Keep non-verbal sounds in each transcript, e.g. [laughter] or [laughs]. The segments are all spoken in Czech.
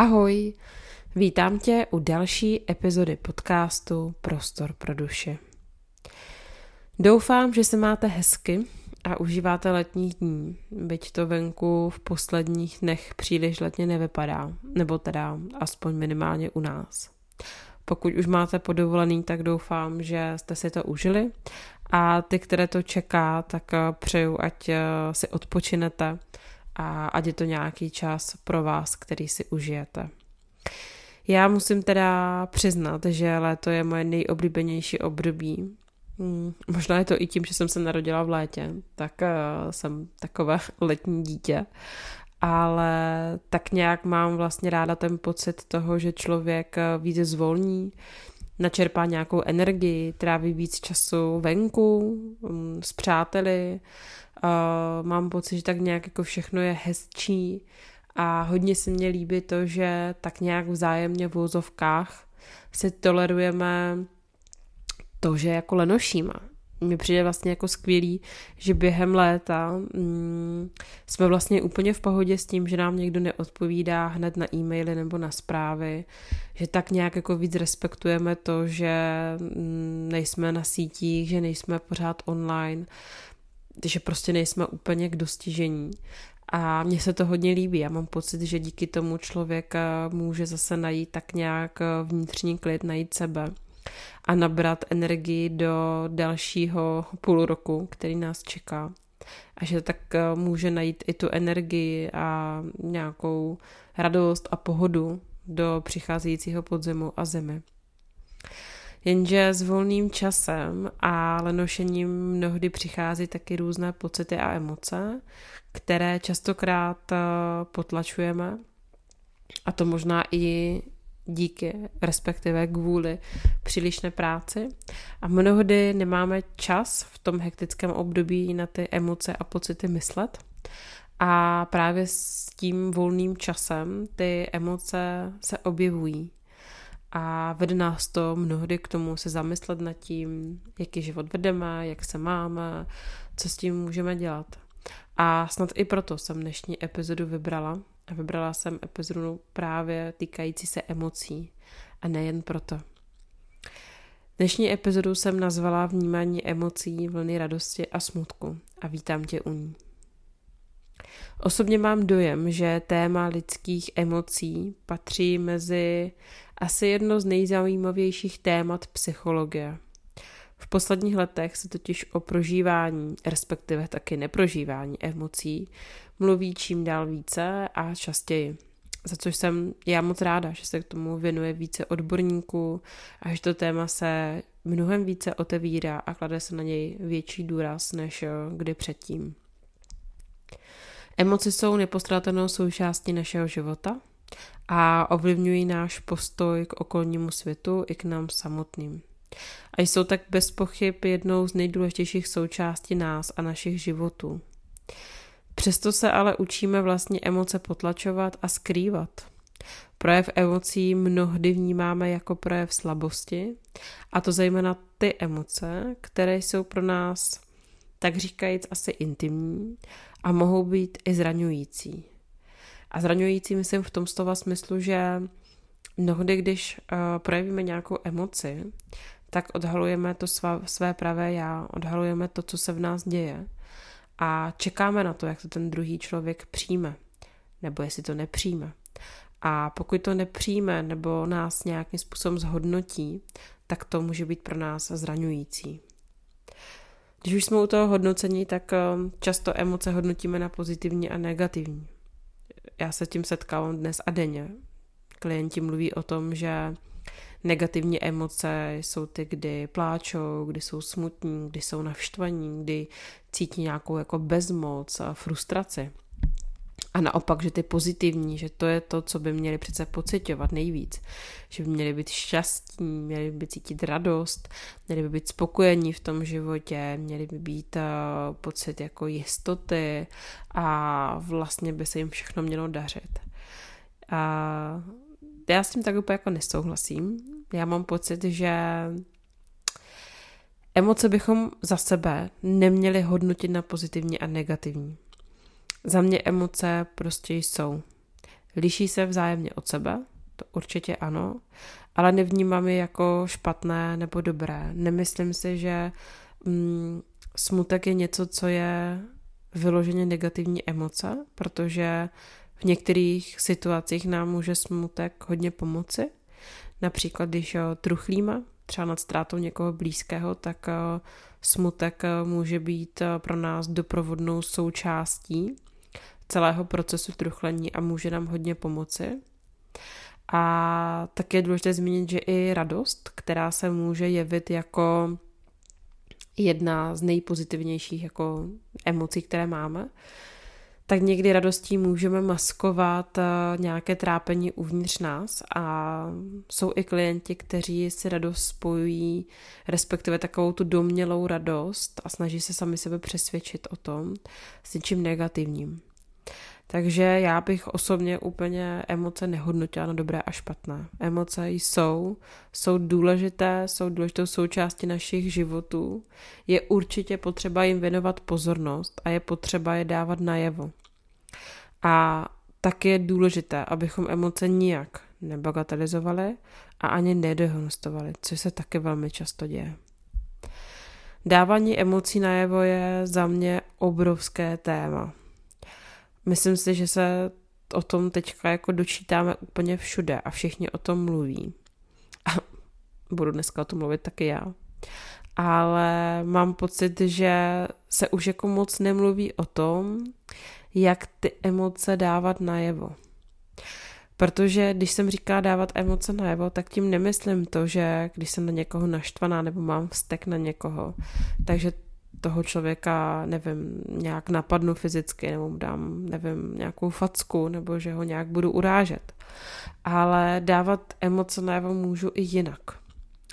Ahoj, vítám tě u další epizody podcastu Prostor pro duši. Doufám, že se máte hezky a užíváte letních dní, byť to venku v posledních dnech příliš letně nevypadá, nebo teda aspoň minimálně u nás. Pokud už máte podovolený, tak doufám, že jste si to užili a ty, které to čeká, tak přeju, ať si odpočinete a ať je to nějaký čas pro vás, který si užijete. Já musím teda přiznat, že léto je moje nejoblíbenější období. Hmm, možná je to i tím, že jsem se narodila v létě, tak uh, jsem takové [laughs] letní dítě. Ale tak nějak mám vlastně ráda ten pocit toho, že člověk eh, víc zvolní, načerpá nějakou energii, tráví víc času venku, mm, s přáteli, Uh, mám pocit, že tak nějak jako všechno je hezčí a hodně se mně líbí to, že tak nějak vzájemně v úzovkách si tolerujeme to, že jako lenošíme. Mně přijde vlastně jako skvělý, že během léta mm, jsme vlastně úplně v pohodě s tím, že nám někdo neodpovídá hned na e-maily nebo na zprávy, že tak nějak jako víc respektujeme to, že mm, nejsme na sítích, že nejsme pořád online, že prostě nejsme úplně k dostižení. A mně se to hodně líbí. Já mám pocit, že díky tomu člověk eh, může zase najít tak nějak eh, vnitřní klid, najít sebe a nabrat energii do dalšího půl roku, který nás čeká. A že tak eh, může najít i tu energii a nějakou radost a pohodu do přicházejícího podzimu a zimy. Jenže s volným časem a lenošením mnohdy přichází taky různé pocity a emoce, které častokrát eh, potlačujeme. A to možná i díky, respektive kvůli přílišné práci. A mnohdy nemáme čas v tom hektickém období na ty emoce a pocity myslet. A právě s tím volným časem ty emoce se objevují a vede nás to mnohdy k tomu se zamyslet nad tím, jaký život vedeme, jak se máme, co s tím můžeme dělat. A snad i proto jsem dnešní epizodu vybrala. A vybrala jsem epizodu právě týkající se emocí. A nejen proto. Dnešní epizodu jsem nazvala Vnímání emocí, vlny radosti a smutku a vítám tě u ní. Osobně mám dojem, že téma lidských emocí patří mezi asi jedno z nejzajímavějších témat psychologie. V posledních letech se totiž o prožívání, respektive taky neprožívání emocí, mluví čím dál více a častěji. Za což jsem já moc ráda, že se k tomu věnuje více odborníků a že to téma se mnohem více otevírá a klade se na něj větší důraz než kdy předtím. Emoce jsou nepostradatelnou součástí našeho života a ovlivňují náš postoj k okolnímu světu i k nám samotným. A jsou tak bez pochyb jednou z nejdůležitějších součástí nás a našich životů. Přesto se ale učíme vlastně emoce potlačovat a skrývat. Projev emocí mnohdy vnímáme jako projev slabosti, a to zejména ty emoce, které jsou pro nás, tak říkajíc, asi intimní a mohou být i zraňující. A zraňující myslím v tom slova smyslu, že mnohdy, když uh, projevíme nějakou emoci, tak odhalujeme to svá, své pravé já, odhalujeme to, co se v nás děje a čekáme na to, jak to ten druhý člověk přijme, nebo jestli to nepřijme. A pokud to nepřijme nebo nás nějakým způsobem zhodnotí, tak to může být pro nás zraňující. Když už jsme u toho hodnocení, tak často emoce hodnotíme na pozitivní a negativní já se tím setkávám dnes a denně. Klienti mluví o tom, že negativní emoce jsou ty, kdy pláčou, kdy jsou smutní, kdy jsou navštvaní, kdy cítí nějakou jako bezmoc a frustraci. A naopak, že ty pozitivní, že to je to, co by měli přece pocitovat nejvíc. Že by měli být šťastní, měli by cítit radost, měli by být spokojení v tom životě, měli by být uh, pocit jako jistoty a vlastně by se jim všechno mělo dařit. A já s tím tak úplně jako nesouhlasím. Já mám pocit, že emoce bychom za sebe neměli hodnotit na pozitivní a negativní za mě emoce prostě jsou. Liší se vzájemně od sebe, to určitě ano, ale nevnímám je jako špatné nebo dobré. Nemyslím si, že mm, smutek je něco, co je vyloženě negativní emoce, protože v některých situacích nám může smutek hodně pomoci. Například, když truchlíme, třeba nad ztrátou někoho blízkého, tak eh, smutek eh, může být eh, pro nás doprovodnou součástí celého procesu truchlení a může nám hodně pomoci. A tak je důležité zmínit, že i radost, která se může jevit jako jedna z nejpozitivnějších jako emocí, které máme, tak někdy radostí můžeme maskovat eh, nějaké trápení uvnitř nás a jsou i klienti, kteří si radost spojují, respektive takovou tu domělou radost a snaží se sami sebe přesvědčit o tom s něčím negativním. Takže já bych osobně úplně emoce nehodnotila na dobré a špatné. Emoce jsou, jsou důležité, jsou důležitou součástí našich životů. Je určitě potřeba jim věnovat pozornost a je potřeba je dávat najevo. A tak je důležité, abychom emoce nijak nebagatelizovali a ani nedehonestovali, což se taky velmi často děje. Dávání emocí najevo je za mě obrovské téma. Myslím si, že se o tom teďka jako dočítáme úplně všude a všichni o tom mluví. A budu dneska o tom mluvit taky já. Ale mám pocit, že se už jako moc nemluví o tom, jak ty emoce dávat najevo. Protože když jsem říká dávat emoce najevo, tak tím nemyslím to, že když jsem na někoho naštvaná nebo mám vztek na někoho, takže toho člověka, nevím, nějak napadnu fyzicky, nebo mu dám, nevím, nějakou facku, nebo že ho nějak budu urážet. Ale dávat emoce najevo můžu i jinak.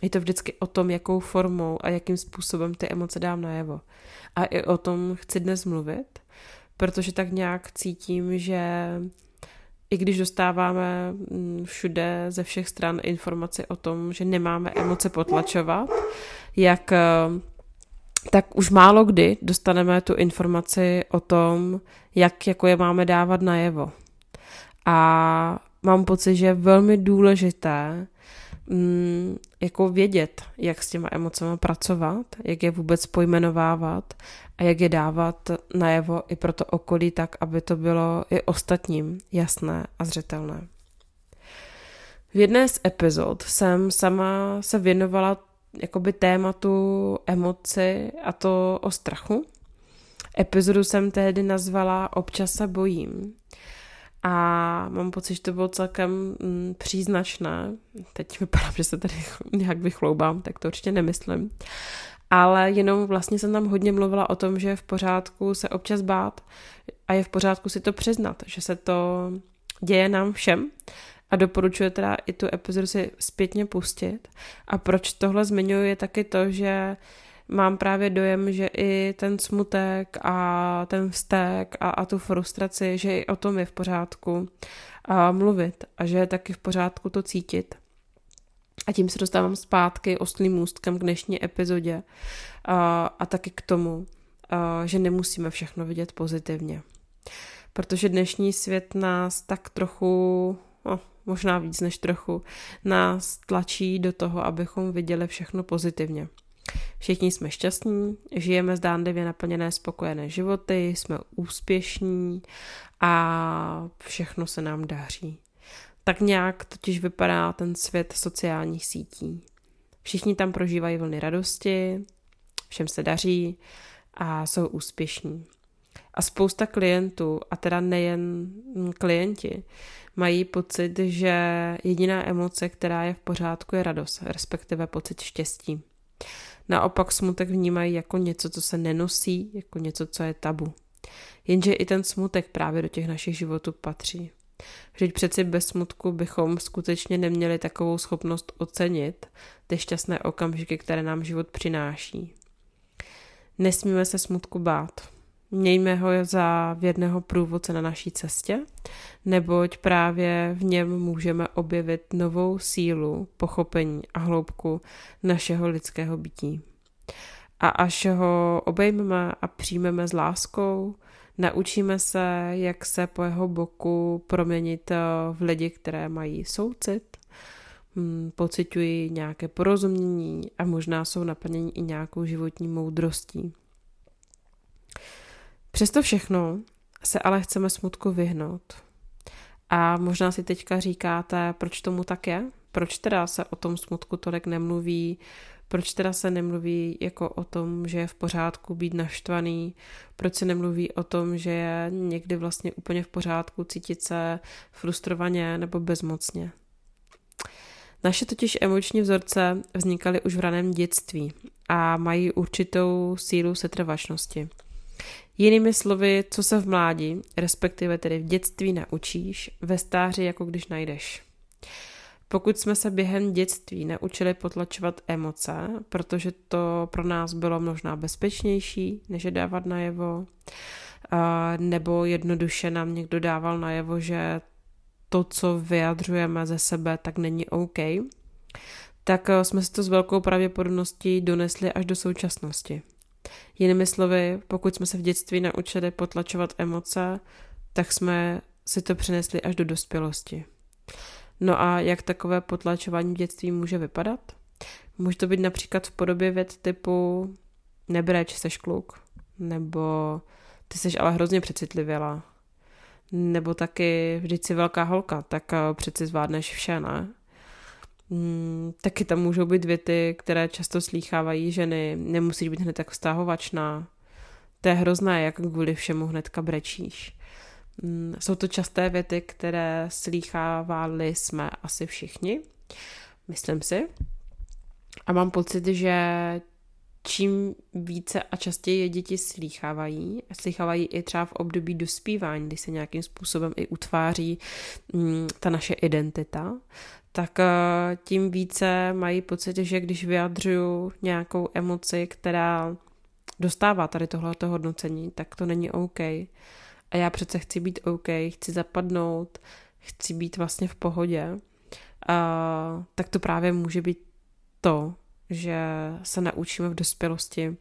Je to vždycky o tom, jakou formou a jakým způsobem ty emoce dám najevo. A i o tom chci dnes mluvit, protože tak nějak cítím, že i když dostáváme mm, všude ze všech stran informaci o tom, že nemáme emoce potlačovat, jak eh, tak už málo kdy dostaneme tu informaci o tom, jak jako je máme dávat najevo. A mám pocit, že je velmi důležité mm, jako vědět, jak s těma emocemi pracovat, jak je vůbec pojmenovávat a jak je dávat najevo i pro to okolí tak, aby to bylo i ostatním jasné a zřetelné. V jedné z epizod jsem sama se věnovala jakoby tématu emoci a to o strachu. Epizodu jsem tehdy nazvala Občas se bojím. A mám pocit, že to bylo celkem mm, příznačné. Teď vypadá, že se tady [laughs] nějak vychloubám, tak to určitě nemyslím. Ale jenom vlastně jsem tam hodně mluvila o tom, že je v pořádku se občas bát a je v pořádku si to přiznat, že se to děje nám všem a doporučuji teda i tu epizodu si zpětně pustit. A proč tohle zmiňuji je taky to, že mám právě dojem, že i ten smutek a ten vztek a, a tu frustraci, že i o tom je v pořádku a mluvit a že je taky v pořádku to cítit. A tím se dostávám zpátky oslým můstkem k dnešní epizodě a, a taky k tomu, a, že nemusíme všechno vidět pozitivně. Protože dnešní svět nás tak trochu, no, možná víc než trochu, nás tlačí do toho, abychom viděli všechno pozitivně. Všichni jsme šťastní, žijeme zdánlivě naplněné spokojené životy, jsme úspěšní a všechno se nám daří. Tak nějak totiž vypadá ten svět sociálních sítí. Všichni tam prožívají vlny radosti, všem se daří a jsou úspěšní. A spousta klientů, a teda nejen klienti, mají pocit, že jediná emoce, která je v pořádku, je radost, respektive pocit štěstí. Naopak smutek vnímají jako něco, co se nenosí, jako něco, co je tabu. Jenže i ten smutek právě do těch našich životů patří. Vždyť přeci bez smutku bychom skutečně neměli takovou schopnost ocenit ty šťastné okamžiky, které nám život přináší. Nesmíme se smutku bát. Mějme ho za věrného průvodce na naší cestě, neboť právě v něm můžeme objevit novou sílu, pochopení a hloubku našeho lidského bytí. A až ho obejmeme a přijmeme s láskou, naučíme se, jak se po jeho boku proměnit eh, v lidi, které mají soucit, hm, pocitují nějaké porozumění a možná jsou naplnění i nějakou životní moudrostí. Přesto všechno se ale chceme smutku vyhnout. A možná si teďka říkáte, proč tomu tak je? Proč teda se o tom smutku tolik nemluví? Proč teda se nemluví jako o tom, že je v pořádku být naštvaný? Proč se nemluví o tom, že je někdy vlastně úplně v pořádku cítit se frustrovaně nebo bezmocně? Naše totiž emoční vzorce vznikaly už v raném dětství a mají určitou sílu setrvačnosti. Jinými slovy, co se v mládí, respektive tedy v dětství naučíš, ve stáři jako když najdeš. Pokud jsme se během dětství naučili potlačovat emoce, protože to pro nás bylo možná bezpečnější, než je dávat najevo, nebo jednoduše nám někdo dával najevo, že to, co vyjadřujeme ze sebe, tak není OK, tak jsme si to s velkou pravděpodobností donesli až do současnosti. Jinými slovy, pokud jsme se v dětství naučili potlačovat emoce, tak jsme si to přinesli až do dospělosti. No a jak takové potlačování v dětství může vypadat? Může to být například v podobě věd typu nebreč, seš kluk, nebo ty seš ale hrozně přecitlivěla, nebo taky vždyť si velká holka, tak eh, přeci zvládneš vše, ne? Hmm, taky tam můžou být věty, které často slýchávají ženy, nemusíš být hned tak vztahovačná. To je hrozné, jak kvůli všemu hnedka brečíš. Hmm, jsou to časté věty, které slýchávali jsme asi všichni, myslím si. A mám pocit, že čím více a častěji je děti slýchávají, slýchávají i třeba v období dospívání, kdy se nějakým způsobem i utváří mm, ta naše identita, tak eh, tím více mají pocit, že když vyjadřuju nějakou emoci, která dostává tady tohleto hodnocení, tak to není OK. A já přece chci být OK, chci zapadnout, chci být vlastně v pohodě. A, tak to právě může být to, že se naučíme v dospělosti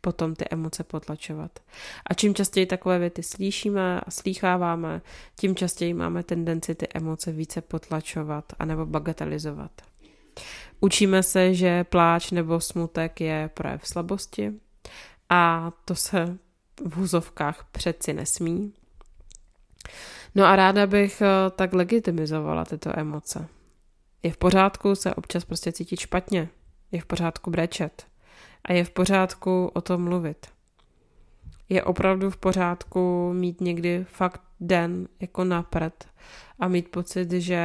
potom ty emoce potlačovat. A čím častěji takové věty slyšíme a slýcháváme, tím častěji máme tendenci ty emoce více potlačovat anebo bagatelizovat. Učíme se, že pláč nebo smutek je projev slabosti a to se v huzovkách přeci nesmí. No a ráda bych eh, tak legitimizovala tyto emoce. Je v pořádku se občas prostě cítit špatně. Je v pořádku brečet a je v pořádku o tom mluvit. Je opravdu v pořádku mít někdy fakt den jako napřed a mít pocit, že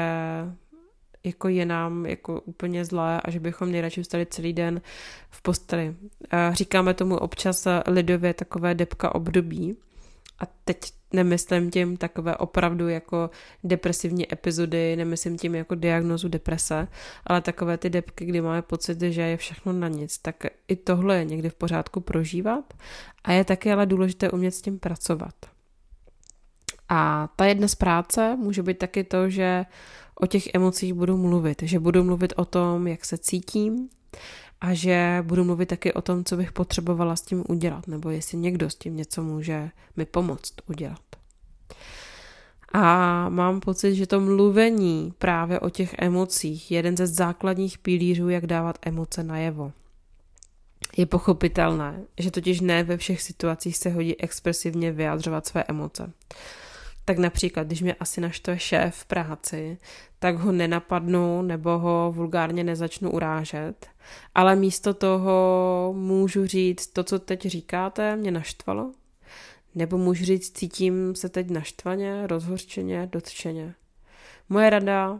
jako je nám jako úplně zlé a že bychom nejradši vstali celý den v posteli. Říkáme tomu občas lidově takové depka období, a teď nemyslím tím takové opravdu jako depresivní epizody, nemyslím tím jako diagnozu deprese, ale takové ty depky, kdy máme pocit, že je všechno na nic, tak i tohle je někdy v pořádku prožívat a je taky ale důležité umět s tím pracovat. A ta jedna z práce může být taky to, že o těch emocích budu mluvit, že budu mluvit o tom, jak se cítím, a že budu mluvit taky o tom, co bych potřebovala s tím udělat, nebo jestli někdo s tím něco může mi pomoct udělat. A mám pocit, že to mluvení právě o těch emocích je jeden ze základních pilířů, jak dávat emoce najevo. Je pochopitelné, že totiž ne ve všech situacích se hodí expresivně vyjadřovat své emoce tak například, když mě asi naštve šéf v práci, tak ho nenapadnu nebo ho vulgárně nezačnu urážet, ale místo toho můžu říct to, co teď říkáte, mě naštvalo, nebo můžu říct, cítím se teď naštvaně, rozhorčeně, dotčeně. Moje rada,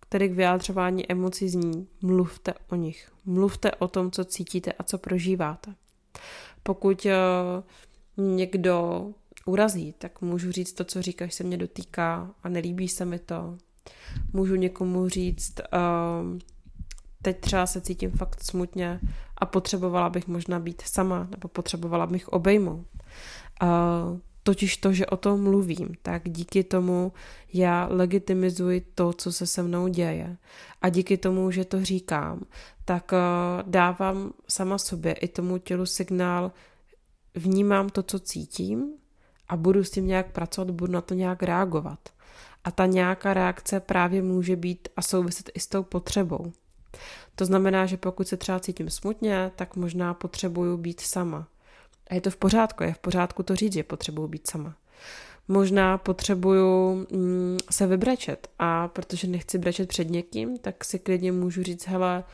který k vyjádřování emocí zní, mluvte o nich. Mluvte o tom, co cítíte a co prožíváte. Pokud uh, někdo urazí, tak můžu říct to, co říkáš, se mě dotýká a nelíbí se mi to. Můžu někomu říct, uh, teď třeba se cítím fakt smutně a potřebovala bych možná být sama, nebo potřebovala bych obejmout. Uh, totiž to, že o tom mluvím, tak díky tomu já legitimizuji to, co se se mnou děje. A díky tomu, že to říkám, tak uh, dávám sama sobě i tomu tělu signál, vnímám to, co cítím a budu s tím nějak pracovat, budu na to nějak reagovat. A ta nějaká reakce právě může být a souviset i s tou potřebou. To znamená, že pokud se třeba cítím smutně, tak možná potřebuju být sama. A je to v pořádku, je v pořádku to říct, že potřebuju být sama. Možná potřebuju mm, se vybrečet a protože nechci brečet před někým, tak si klidně můžu říct, hele,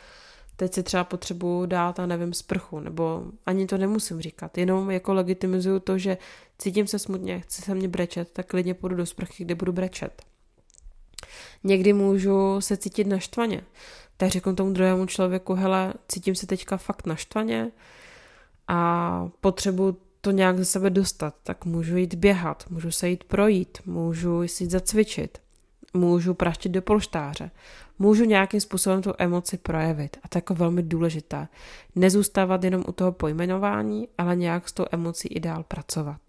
teď si třeba potřebuju dát, a nevím, sprchu, nebo ani to nemusím říkat, jenom jako legitimizuju to, že cítím se smutně, chci se mě brečet, tak klidně půjdu do sprchy, kde budu brečet. Někdy můžu se cítit naštvaně, tak řeknu tomu druhému člověku, hele, cítím se teďka fakt naštvaně a potřebuji to nějak ze sebe dostat, tak můžu jít běhat, můžu se jít projít, můžu si jít zacvičit, můžu praštit do polštáře, můžu nějakým způsobem tu emoci projevit. A to je jako velmi důležité. Nezůstávat jenom u toho pojmenování, ale nějak s tou emocí i dál pracovat.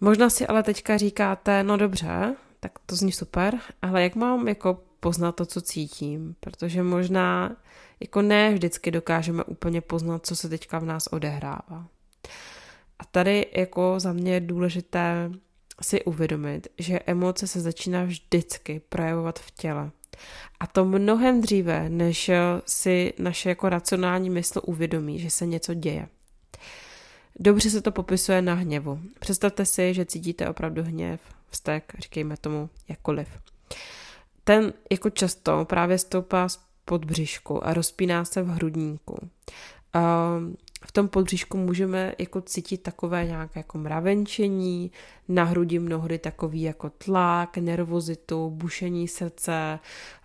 Možná si ale teďka říkáte, no dobře, tak to zní super, ale jak mám jako poznat to, co cítím? Protože možná jako ne vždycky dokážeme úplně poznat, co se teďka v nás odehrává. A tady jako za mě je důležité si uvědomit, že emoce se začíná vždycky projevovat v těle. A to mnohem dříve, než si naše jako racionální mysl uvědomí, že se něco děje. Dobře se to popisuje na hněvu. Představte si, že cítíte opravdu hněv, vztek, říkejme tomu jakkoliv. Ten jako často právě stoupá z podbřišku a rozpíná se v hrudníku. V tom podbřišku můžeme jako cítit takové nějaké jako mravenčení, na hrudi mnohdy takový jako tlak, nervozitu, bušení srdce.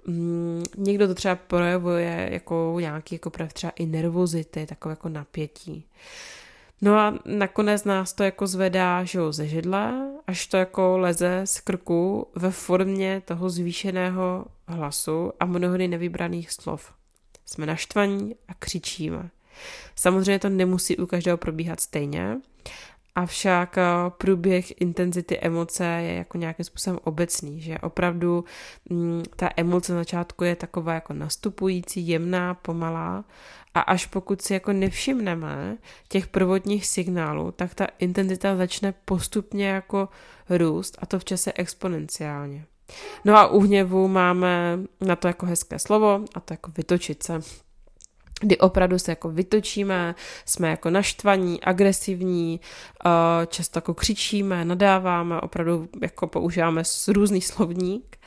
Mm, někdo to třeba projevuje jako nějaký jako třeba i nervozity, takové jako napětí. No a nakonec nás to jako zvedá, že jo, ze židle, až to jako leze z krku ve formě toho zvýšeného hlasu a mnohdy nevybraných slov. Jsme naštvaní a křičíme. Samozřejmě to nemusí u každého probíhat stejně, Avšak eh, průběh intenzity emoce je jako nějakým způsobem obecný, že opravdu mm, ta emoce na začátku je taková jako nastupující, jemná, pomalá a až pokud si jako nevšimneme těch prvotních signálů, tak ta intenzita začne postupně jako růst a to v čase exponenciálně. No a u hněvu máme na to jako hezké slovo a to jako vytočit se kdy opravdu se jako vytočíme, jsme jako naštvaní, agresivní, eh, často jako křičíme, nadáváme, opravdu jako používáme různý slovník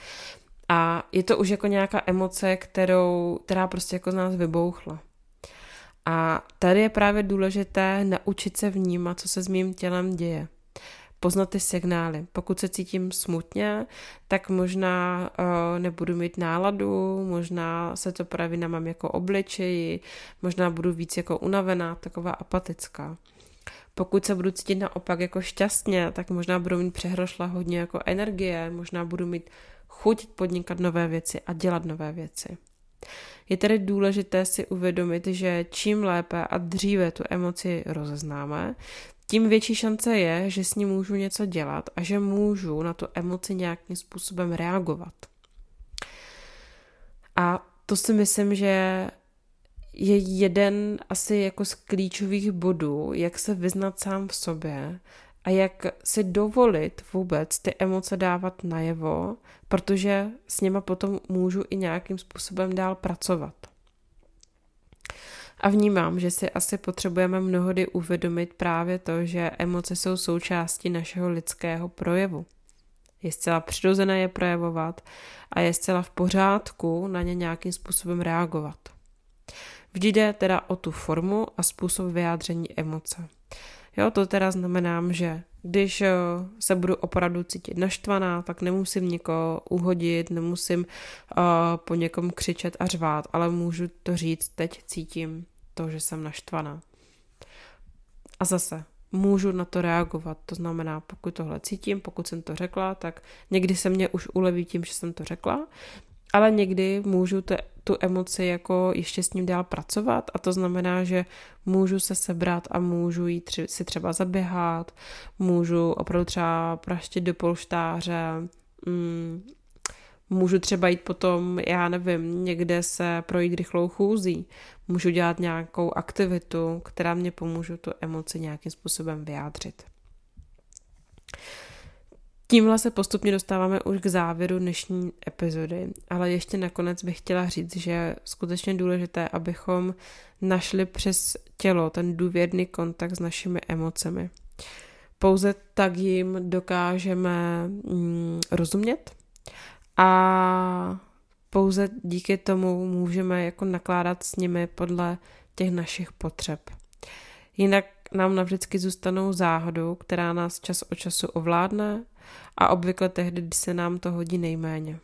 a je to už jako nějaká emoce, kterou, která prostě jako z nás vybouchla. A tady je právě důležité naučit se vnímat, co se s mým tělem děje poznat ty signály. Pokud se cítím smutně, tak možná uh, nebudu mít náladu, možná se to praví na mám jako obličeji, možná budu víc jako unavená, taková apatická. Pokud se budu cítit naopak jako šťastně, tak možná budu mít přehrošla hodně jako energie, možná budu mít chuť podnikat nové věci a dělat nové věci. Je tedy důležité si uvědomit, že čím lépe a dříve tu emoci rozeznáme, tím větší šance je, že s ní můžu něco dělat a že můžu na tu emoci nějakým způsobem reagovat. A to si myslím, že je jeden asi jako z klíčových bodů, jak se vyznat sám v sobě a jak si dovolit vůbec ty emoce dávat najevo, protože s nima potom můžu i nějakým způsobem dál pracovat. A vnímám, že si asi potřebujeme mnohdy uvědomit právě to, že emoce jsou součástí našeho lidského projevu. Je zcela přirozené je projevovat a je zcela v pořádku na ně nějakým způsobem reagovat. Vždy jde teda o tu formu a způsob vyjádření emoce. Jo, to teda znamená, že když eh, se budu opravdu cítit naštvaná, tak nemusím někoho uhodit, nemusím uh, po někom křičet a řvát, ale můžu to říct, teď cítím to, že jsem naštvaná. A zase, můžu na to reagovat, to znamená, pokud tohle cítím, pokud jsem to řekla, tak někdy se mě už uleví tím, že jsem to řekla, ale někdy můžu te, tu emoci jako ještě s ním dál pracovat a to znamená, že můžu se sebrat a můžu jít tři, si třeba zaběhat, můžu opravdu třeba praštit do polštáře, mm, můžu třeba jít potom, já nevím, někde se projít rychlou chůzí, můžu dělat nějakou aktivitu, která mě pomůže tu emoci nějakým způsobem vyjádřit. Tímhle se postupně dostáváme už k závěru dnešní epizody, ale ještě nakonec bych chtěla říct, že je skutečně důležité, abychom našli přes tělo ten důvěrný kontakt s našimi emocemi. Pouze tak jim dokážeme mm, rozumět a pouze díky tomu můžeme jako nakládat s nimi podle těch našich potřeb. Jinak nám navždycky zůstanou záhadu, která nás čas od času ovládne a obvykle tehdy, kdy se nám to hodí nejméně.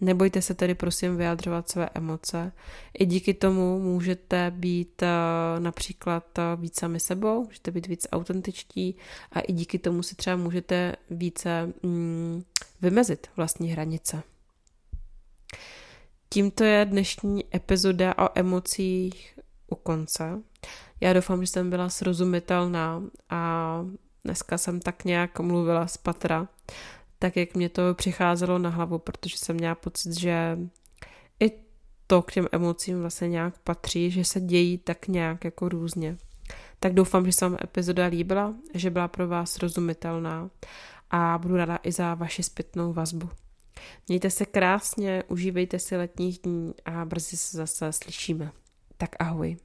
Nebojte se tedy prosím vyjadřovat své emoce. I díky tomu můžete být uh, například uh, víc sami sebou, můžete být víc autentičtí a i díky tomu si třeba můžete více mm, vymezit vlastní hranice. Tímto je dnešní epizoda o emocích u konce. Já doufám, že jsem byla srozumitelná a dneska jsem tak nějak mluvila z patra, tak jak mě to přicházelo na hlavu, protože jsem měla pocit, že i to k těm emocím vlastně nějak patří, že se dějí tak nějak jako různě. Tak doufám, že se vám epizoda líbila, že byla pro vás srozumitelná a budu ráda i za vaši zpětnou vazbu. Mějte se krásně, užívejte si letních dní a brzy se zase slyšíme. Tak ahoj.